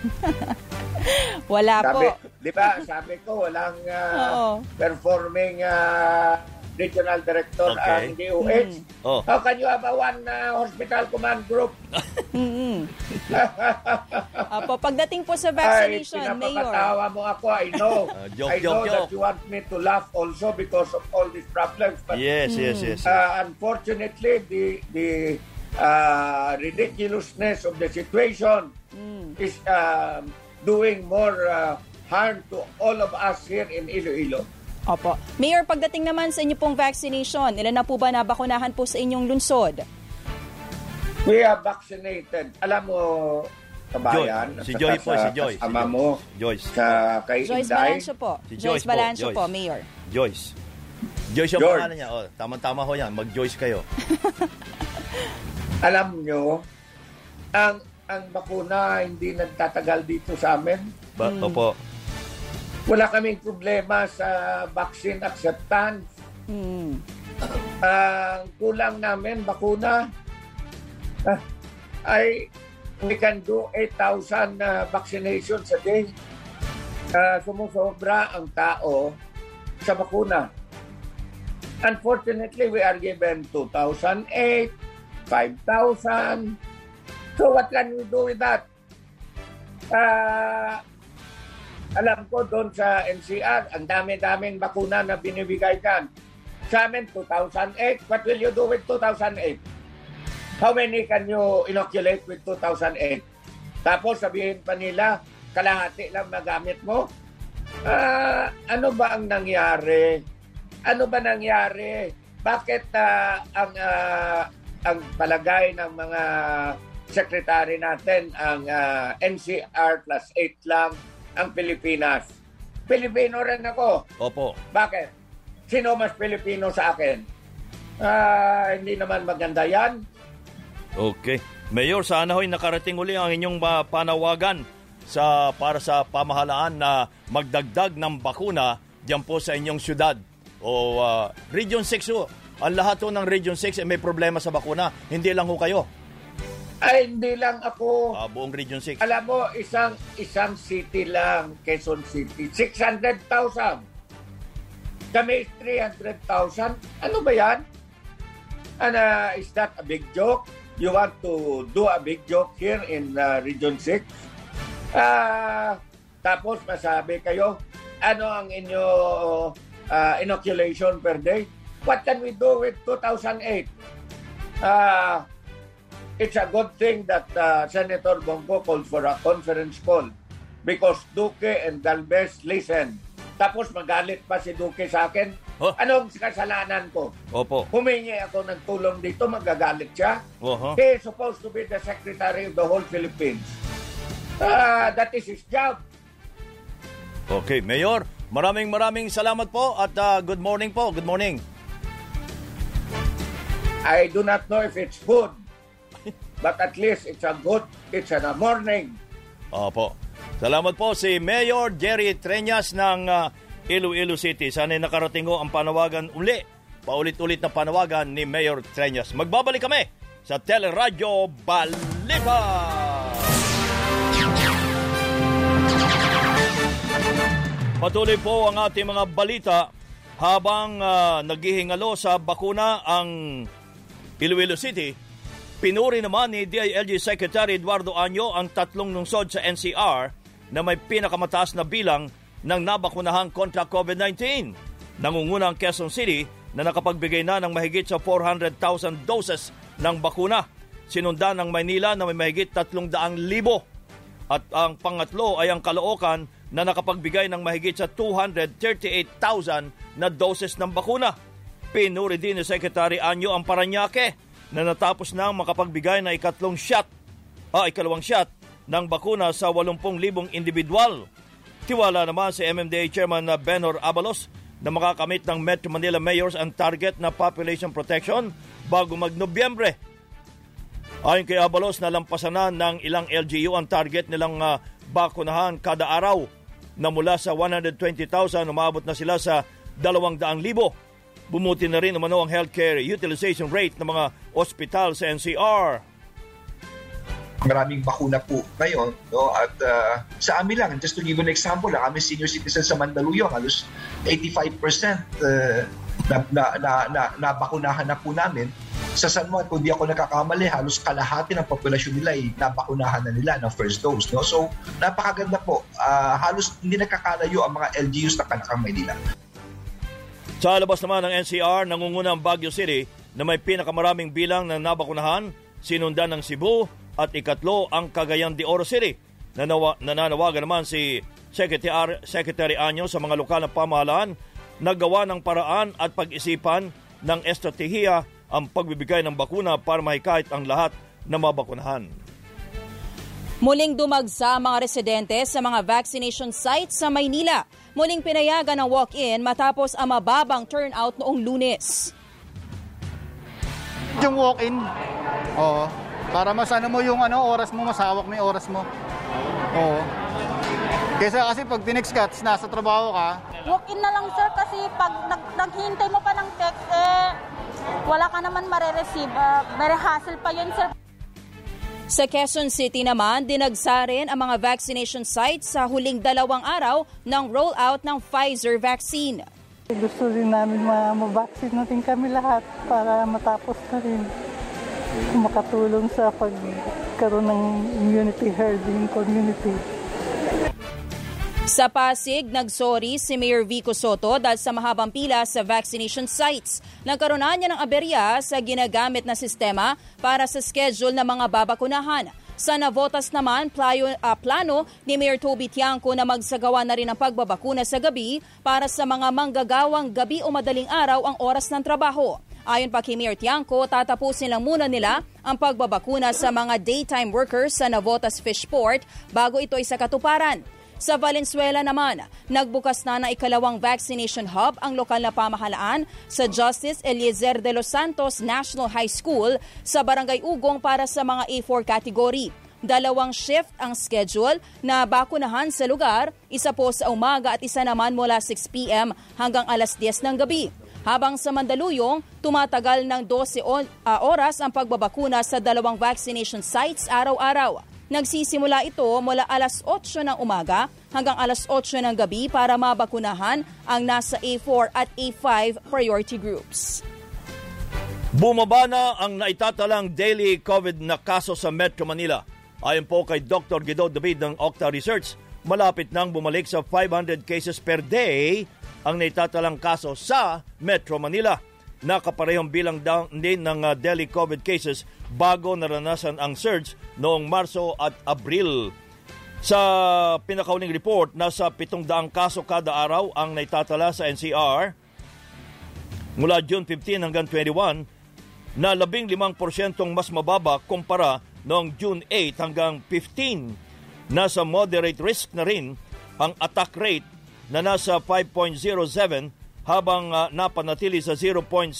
Wala Sabi, po. di ba, sabi ko, walang Oo. performing ah, regional director Okay. ang DOH. Oh. How can you have a one ah, hospital command group? Mm-mm. Apo, pagdating po sa Ay, vaccination, Mayor. pinapakatawa mo ako. I know. Ah, joke, I know joke, that joke. you want me to laugh also because of all these problems. But Yes, yes, yes. yes. uh, unfortunately, the the uh, ridiculousness of the situation is um, doing more uh, harm to all of us here in Iloilo. Opo. Mayor, pagdating naman sa inyo pong vaccination, ilan na po ba nabakunahan po sa inyong lungsod? We are vaccinated. Alam mo, kabayan, Joy. Si Joy po, si Joy. Si kasama Joy. mo, Joyce. sa kay Joyce Inday, Balancio po. Si Joyce Joyce po, Balancio po, Joyce. Mayor. Joyce. Joyce yung pangalan niya. Oh, tama-tama ho yan. Mag-Joyce kayo. alam nyo, ang ang bakuna hindi nagtatagal dito sa amin. Ba- Opo. Wala kaming problema sa vaccine acceptance. Hmm. Ang kulang namin bakuna ah, ay we can do 8,000 na vaccinations a day. Ah, sumusobra ang tao sa bakuna. Unfortunately, we are given 2,008, 5,000. So what can we do with that? Ah, alam ko doon sa NCR, ang dami-daming bakuna na binibigay dyan. Sa amin, 2008. What will you do with 2008? How many can you inoculate with 2008? Tapos sabihin pa nila, kalahati lang magamit mo. Ah, ano ba ang nangyari? Ano ba nangyari? Bakit ah, ang ah, ang palagay ng mga sekretary natin ang ah, NCR plus 8 lang ang Pilipinas? Pilipino rin ako. Opo. Bakit? Sino mas Pilipino sa akin? Ah, hindi naman maganda yan. Okay. Mayor, sana ho'y nakarating uli ang inyong uh, panawagan sa para sa pamahalaan na magdagdag ng bakuna diyan po sa inyong syudad o ah, Region 6 ho. Ang lahat ho ng Region 6 ay may problema sa bakuna. Hindi lang ho kayo. Ay, hindi lang ako. Ah, buong Region 6. Alam mo, isang isang city lang, Quezon City, 600,000. Kami is 300,000. Ano ba yan? And uh, is that a big joke? You want to do a big joke here in uh, Region 6? Ah, tapos masabi kayo, ano ang inyo uh, inoculation per day? What can we do with 2008? Ah, it's a good thing that uh, Senator Bongo called for a conference call because Duque and Galvez listen. Tapos magalit pa si Duque sa akin. Anong kasalanan ko? Opo. Humingi ako ng tulong dito, magagalit siya. Oho. He is supposed to be the Secretary of the whole Philippines. Ah, that is his job. Okay, Mayor, maraming maraming salamat po at ah, good morning po. Good morning. I do not know if it's good, but at least it's a good, it's a morning. Opo. Salamat po si Mayor Jerry Treñas ng ah, Iloilo City. Sana'y nakarating ho ang panawagan uli. Paulit-ulit na panawagan ni Mayor Treñas. Magbabalik kami sa Teleradyo Balita. Patuloy po ang ating mga balita habang ah, naghihingalo sa bakuna ang Iloilo City. Pinuri naman ni DILG Secretary Eduardo Anyo ang tatlong lungsod sa NCR na may pinakamataas na bilang ng nabakunahang kontra COVID-19. Nangunguna ang Quezon City na nakapagbigay na ng mahigit sa 400,000 doses ng bakuna. Sinundan ng Maynila na may mahigit 300,000 at ang pangatlo ay ang Caloocan na nakapagbigay ng mahigit sa 238,000 na doses ng bakuna. Pinuri din ni Secretary Anyo ang Paranaque na natapos na makapagbigay ng ikatlong shot, ah, ikalawang shot ng bakuna sa 80,000 individual. Tiwala naman si MMDA Chairman na Benor Abalos na makakamit ng Metro Manila Mayors ang target na population protection bago mag-Nobyembre. Ayon kay Abalos, nalampasan na ng ilang LGU ang target nilang ah, bakunahan kada araw na mula sa 120,000 umabot na sila sa 200,000. Bumuti na rin umano ang healthcare utilization rate ng mga ospital sa NCR. maraming bakuna po ngayon no? At uh, sa amin lang just to give an example lang kami senior citizen sa Mandaluyong halos 85% uh, na, na, na, na, nabakunahan na po namin. Sa San Juan kung di ako nakakamali halos kalahati ng populasyon nila ay nabakunahan na nila ng first dose no? So napakaganda po. Uh, halos hindi nakakalayo ang mga LGUs na kanakang Maynila Sa labas naman ng NCR, nangunguna ang Baguio City na may pinakamaraming bilang ng nabakunahan, sinundan ng Cebu at ikatlo ang Cagayan de Oro City. Nanawa, nananawagan naman si Secretary, Secretary Anyo sa mga lokal na pamahalaan na gawa ng paraan at pag-isipan ng estratehiya ang pagbibigay ng bakuna para mahikayat ang lahat na mabakunahan. Muling dumagsa ang mga residente sa mga vaccination sites sa Maynila. Muling pinayagan ng walk-in matapos ang mababang turnout noong lunes. Yung walk-in, oo. Para masano mo yung ano, oras mo, masawak mo yung oras mo. Oo. Kesa kasi pag tinext ka, tas nasa trabaho ka, Walk-in na lang sir kasi pag nag naghihintay mo pa ng text eh wala ka naman mare-receive. Uh, very hassle pa yun sir. Sa Quezon City naman, dinagsa rin ang mga vaccination sites sa huling dalawang araw ng rollout ng Pfizer vaccine. Gusto rin namin ma- mabaksin natin kami lahat para matapos na rin. Makatulong sa pagkaroon ng immunity herd in community. Sa Pasig, nagsorry si Mayor Vico Soto dahil sa mahabang pila sa vaccination sites. Nagkaroon na niya ng aberya sa ginagamit na sistema para sa schedule ng mga babakunahan. Sa Navotas naman, playo, ah, plano ni Mayor Toby Tiangco na magsagawa na rin ng pagbabakuna sa gabi para sa mga manggagawang gabi o madaling araw ang oras ng trabaho. Ayon pa kay Mayor Tiangco, tatapusin lang muna nila ang pagbabakuna sa mga daytime workers sa Navotas Fishport bago ito ay sa katuparan. Sa Valenzuela naman, nagbukas na ng ikalawang vaccination hub ang lokal na pamahalaan sa Justice Eliezer de los Santos National High School sa Barangay Ugong para sa mga A4 category. Dalawang shift ang schedule na bakunahan sa lugar, isa po sa umaga at isa naman mula 6 p.m. hanggang alas 10 ng gabi. Habang sa Mandaluyong, tumatagal ng 12 uh, oras ang pagbabakuna sa dalawang vaccination sites araw-araw. Nagsisimula ito mula alas 8 ng umaga hanggang alas 8 ng gabi para mabakunahan ang nasa A4 at A5 priority groups. Bumaba na ang naitatalang daily COVID na kaso sa Metro Manila. Ayon po kay Dr. Guido David ng Octa Research, malapit nang bumalik sa 500 cases per day ang naitatalang kaso sa Metro Manila. Nakaparehong bilang din ng uh, daily COVID cases bago naranasan ang surge noong Marso at Abril. Sa pinakauling report, nasa 700 kaso kada araw ang naitatala sa NCR mula June 15 hanggang 21 na 15% mas mababa kumpara noong June 8 hanggang 15. Nasa moderate risk na rin ang attack rate na nasa 5.07 habang uh, napanatili sa 0.73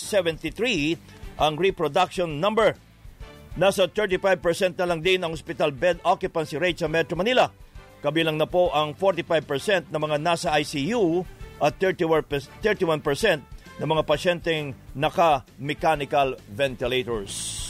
ang reproduction number. Nasa 35% na lang din ang hospital bed occupancy rate sa Metro Manila. Kabilang na po ang 45% na mga nasa ICU at 31% ng mga pasyenteng naka-mechanical ventilators.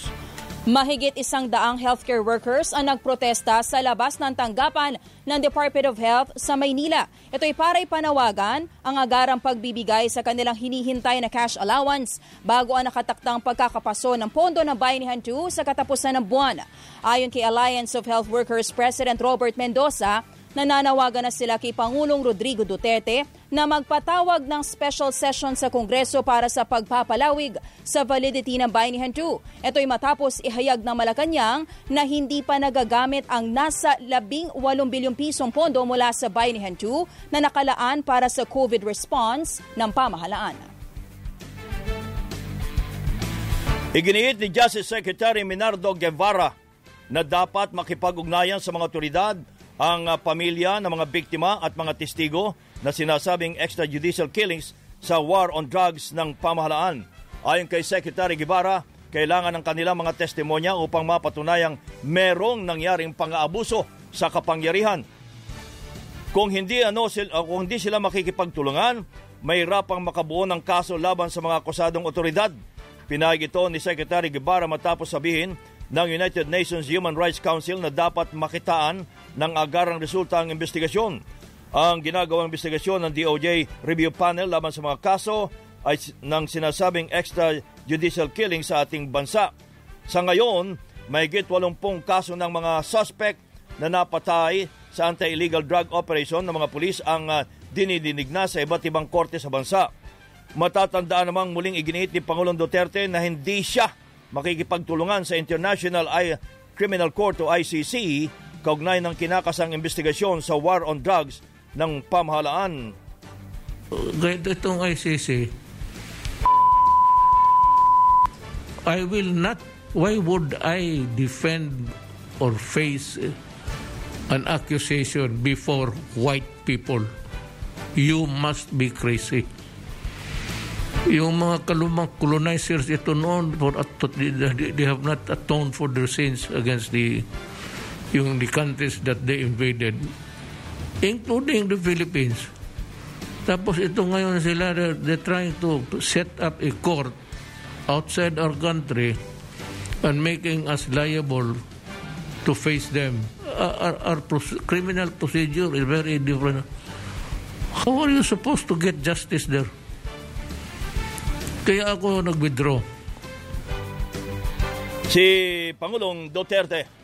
Mahigit isang daang healthcare workers ang nagprotesta sa labas ng tanggapan ng Department of Health sa Maynila. Ito'y paray panawagan ang agarang pagbibigay sa kanilang hinihintay na cash allowance bago ang nakataktang pagkakapaso ng pondo ng Bayanihan 2 sa katapusan ng buwan. Ayon kay Alliance of Health Workers President Robert Mendoza, nananawagan na sila kay Pangulong Rodrigo Duterte na magpatawag ng special session sa Kongreso para sa pagpapalawig sa validity ng Bayanihan 2. Ito'y matapos ihayag ng Malacanang na hindi pa nagagamit ang nasa 18 bilyong pisong pondo mula sa Bayanihan 2 na nakalaan para sa COVID response ng pamahalaan. Iginiit ni Justice Secretary Minardo Guevara na dapat makipag-ugnayan sa mga otoridad ang uh, pamilya ng mga biktima at mga testigo na sinasabing extrajudicial killings sa war on drugs ng pamahalaan. Ayon kay Secretary Guevara, kailangan ng kanilang mga testimonya upang mapatunayang merong nangyaring pang-aabuso sa kapangyarihan. Kung hindi ano uh, kung hindi sila makikipagtulungan, may rapang makabuo ng kaso laban sa mga akusadong otoridad. Pinahig ito ni Secretary Guevara matapos sabihin ng United Nations Human Rights Council na dapat makitaan ng agarang resulta ang investigasyon. Ang ginagawang investigasyon ng DOJ Review Panel laban sa mga kaso ay ng sinasabing extrajudicial killing sa ating bansa. Sa ngayon, may git 80 kaso ng mga suspect na napatay sa anti-illegal drug operation ng mga pulis ang uh, dinidinig na sa iba't ibang korte sa bansa. Matatandaan namang muling iginiit ni Pangulong Duterte na hindi siya makikipagtulungan sa International Criminal Court o ICC kaugnay ng kinakasang investigasyon sa war on drugs ng pamahalaan. Kahit itong ICC, I will not, why would I defend or face an accusation before white people? You must be crazy. Yung mga kalumang colonizers ito noon, for, they have not atoned for their sins against the yung the countries that they invaded, including the Philippines. Tapos ito ngayon sila, they're, they're trying to set up a court outside our country and making us liable to face them. Our, our criminal procedure is very different. How are you supposed to get justice there? Kaya ako nag-withdraw. Si Pangulong Duterte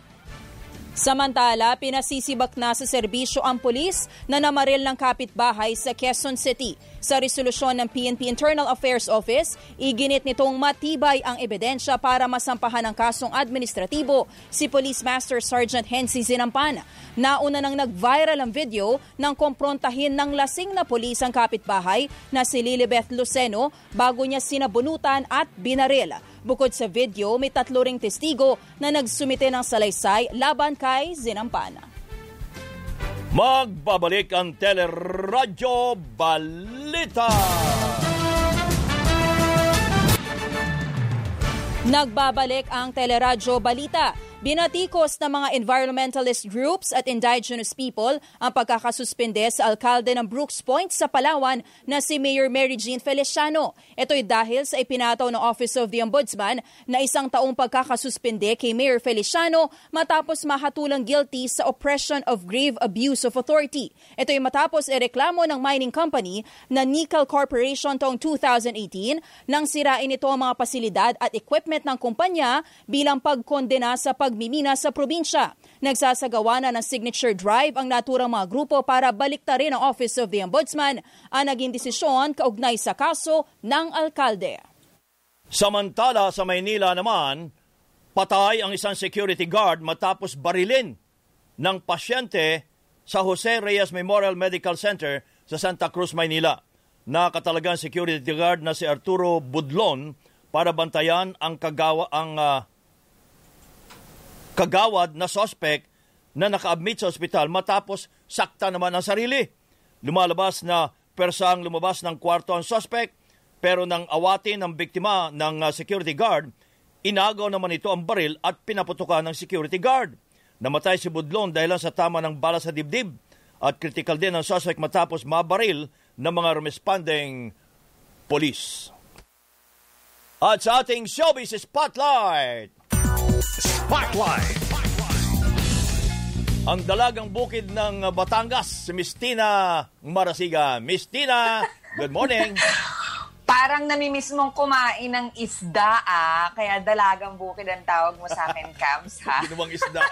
Samantala, pinasisibak na sa serbisyo ang pulis na namaril ng kapitbahay sa Quezon City. Sa resolusyon ng PNP Internal Affairs Office, iginit nitong matibay ang ebidensya para masampahan ng kasong administratibo si Police Master Sergeant Hensi Zinampan. Nauna nang nag-viral ang video ng komprontahin ng lasing na pulis ang kapitbahay na si Lilibeth Luceno bago niya sinabunutan at binaril. Bukod sa video, may tatlo ring testigo na nagsumite ng salaysay laban kay Zinampana. Magbabalik ang Teleradyo Balita. Nagbabalik ang Teleradyo Balita. Binatikos ng mga environmentalist groups at indigenous people ang pagkakasuspende sa alkalde ng Brooks Point sa Palawan na si Mayor Mary Jean Feliciano. Ito'y dahil sa ipinataw ng Office of the Ombudsman na isang taong pagkakasuspende kay Mayor Feliciano matapos mahatulang guilty sa oppression of grave abuse of authority. Ito'y matapos ireklamo ng mining company na Nickel Corporation taong 2018 nang sirain ito ang mga pasilidad at equipment ng kumpanya bilang pagkondena sa pagmimina sa probinsya. Nagsasagawa na ng signature drive ang naturang mga grupo para baliktarin ang Office of the Ombudsman ang naging desisyon kaugnay sa kaso ng alkalde. Samantala sa Maynila naman, patay ang isang security guard matapos barilin ng pasyente sa Jose Reyes Memorial Medical Center sa Santa Cruz, Maynila. Nakatalagang security guard na si Arturo Budlon para bantayan ang kagawa ang uh, kagawad na sospek na naka-admit sa ospital matapos sakta naman ang sarili. Lumalabas na persang lumabas ng kwarto ang sospek pero nang awatin ng biktima ng uh, security guard, inagaw naman ito ang baril at pinaputukan ng security guard. Namatay si Budlon dahil sa tama ng bala sa dibdib at critical din ang suspect matapos mabaril ng mga responding polis. At sa ating showbiz spotlight, Spotlight. ang dalagang bukid ng Batangas, si Mistina Marasiga. Mistina, good morning. Parang namimiss mong kumain ng isda ah, kaya dalagang bukid ang tawag mo sa akin, Cams, ha? Ginawang isda.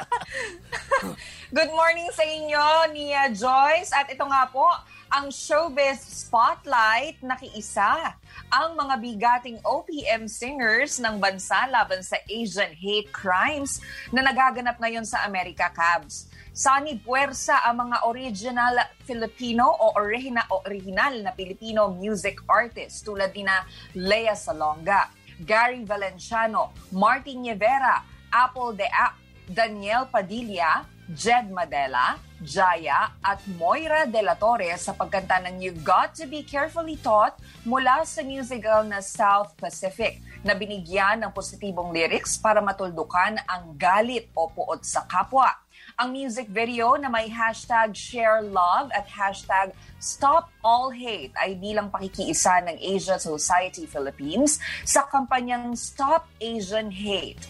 Good morning sa inyo, Nia Joyce. At ito nga po, ang Showbiz Spotlight nakiisa ang mga bigating OPM singers ng bansa laban sa Asian hate crimes na nagaganap ngayon sa Amerika Cabs. Sani Puersa ang mga original Filipino o origina, original na Filipino music artists tulad ni na Lea Salonga, Gary Valenciano, Martin Nievera, Apple de App, Daniel Padilla, Jed Madela, Jaya at Moira De La Torre sa pagkanta ng You Got to Be Carefully Taught mula sa musical na South Pacific na binigyan ng positibong lyrics para matuldukan ang galit o puot sa kapwa. Ang music video na may hashtag Share Love at hashtag Stop All Hate ay bilang pakikiisa ng Asia Society Philippines sa kampanyang Stop Asian Hate.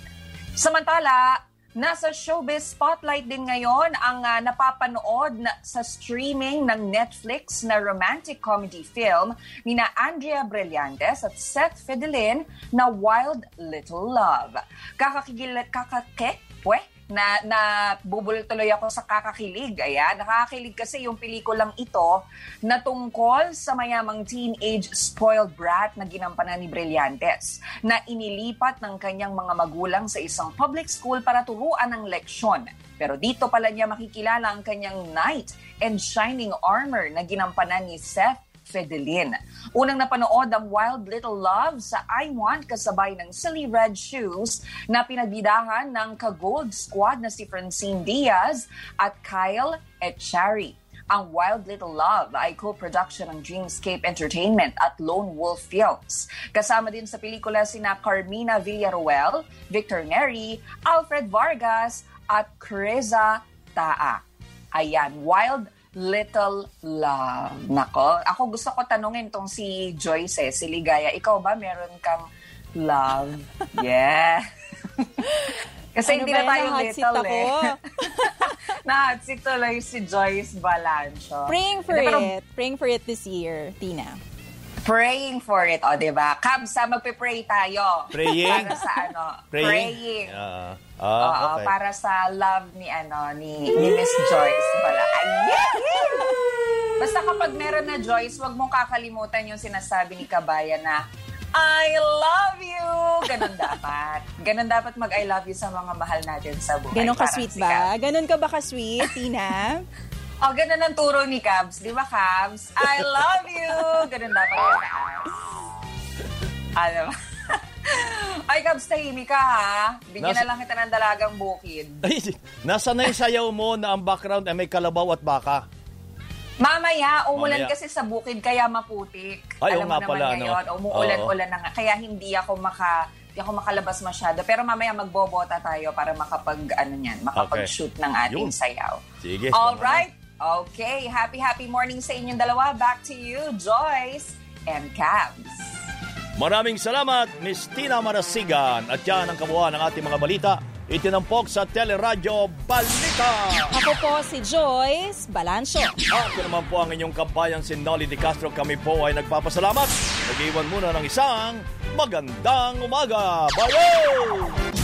Samantala, Nasa showbiz spotlight din ngayon ang uh, napapanood na, sa streaming ng Netflix na romantic comedy film ni na Andrea Brillantes at Seth Fidelin na Wild Little Love. Kakakigil, kakake, pwe, na, na bubul tuloy ako sa kakakilig. Ayan, nakakakilig kasi yung pelikulang ito na tungkol sa mayamang teenage spoiled brat na ginampanan ni Brillantes na inilipat ng kanyang mga magulang sa isang public school para turuan ng leksyon. Pero dito pala niya makikilala ang kanyang knight and shining armor na ginampanan ni Seth Fedelin. Unang napanood ang Wild Little Love sa I Want kasabay ng Silly Red Shoes na pinagbidahan ng ka-gold squad na si Francine Diaz at Kyle Echari. Ang Wild Little Love ay co-production ng Dreamscape Entertainment at Lone Wolf Films. Kasama din sa pelikula sina Carmina Villaruel, Victor Neri, Alfred Vargas at Creza Taa. Ayan, Wild Little Love. Nako, ako gusto ko tanungin tong si Joyce eh, si Ligaya. Ikaw ba meron kang love? Yeah. Kasi Ano hindi na tayo little eh. Na-hot seat tuloy si Joyce Balancho. Praying for pero it. Praying for it this year, Tina. Praying for it. O, di ba? Kabsa, magpe-pray tayo. Praying? Para sa ano? Praying? Praying. Ah, Oo, ah, okay. para sa love ni ano ni, ni Miss Joyce pala. Ayan! Basta kapag meron na Joyce, wag mong kakalimutan yung sinasabi ni Kabayan na I love you! Ganon dapat. Ganon dapat mag-I love you sa mga mahal natin sa buhay. Ganon Parang ka-sweet ba? Ganon ka ba ka-sweet, Tina? O, oh, ganun ang turo ni Cabs. Di ba, Cabs? I love you! Ganun dapat yung Cabs. Alam mo? Ay, Cabs, tahimik ka, ha? Bigyan Nas- na lang kita ng dalagang bukid. Ay, nasa na yung sayaw mo na ang background ay may kalabaw at baka? Mamaya, umulan Mamaya. kasi sa bukid, kaya maputik. Ay, Alam mo nga naman pala, ano? ngayon, umuulan-ulan na nga. Kaya hindi ako maka Di ako makalabas masyado. Pero mamaya magbobota tayo para makapag, ano yan, makapag-shoot ng ating Yun. sayaw. Sige. All right. Okay. Happy, happy morning sa inyong dalawa. Back to you, Joyce and Cabs. Maraming salamat, Miss Tina Marasigan. At yan ang kabuuan ng ating mga balita. Itinampok sa Teleradyo Balita. Ako po si Joyce Balancio. Ako naman po ang inyong kabayan si Nolly Di Castro. Kami po ay nagpapasalamat. Nag-iwan muna ng isang magandang umaga. Bye!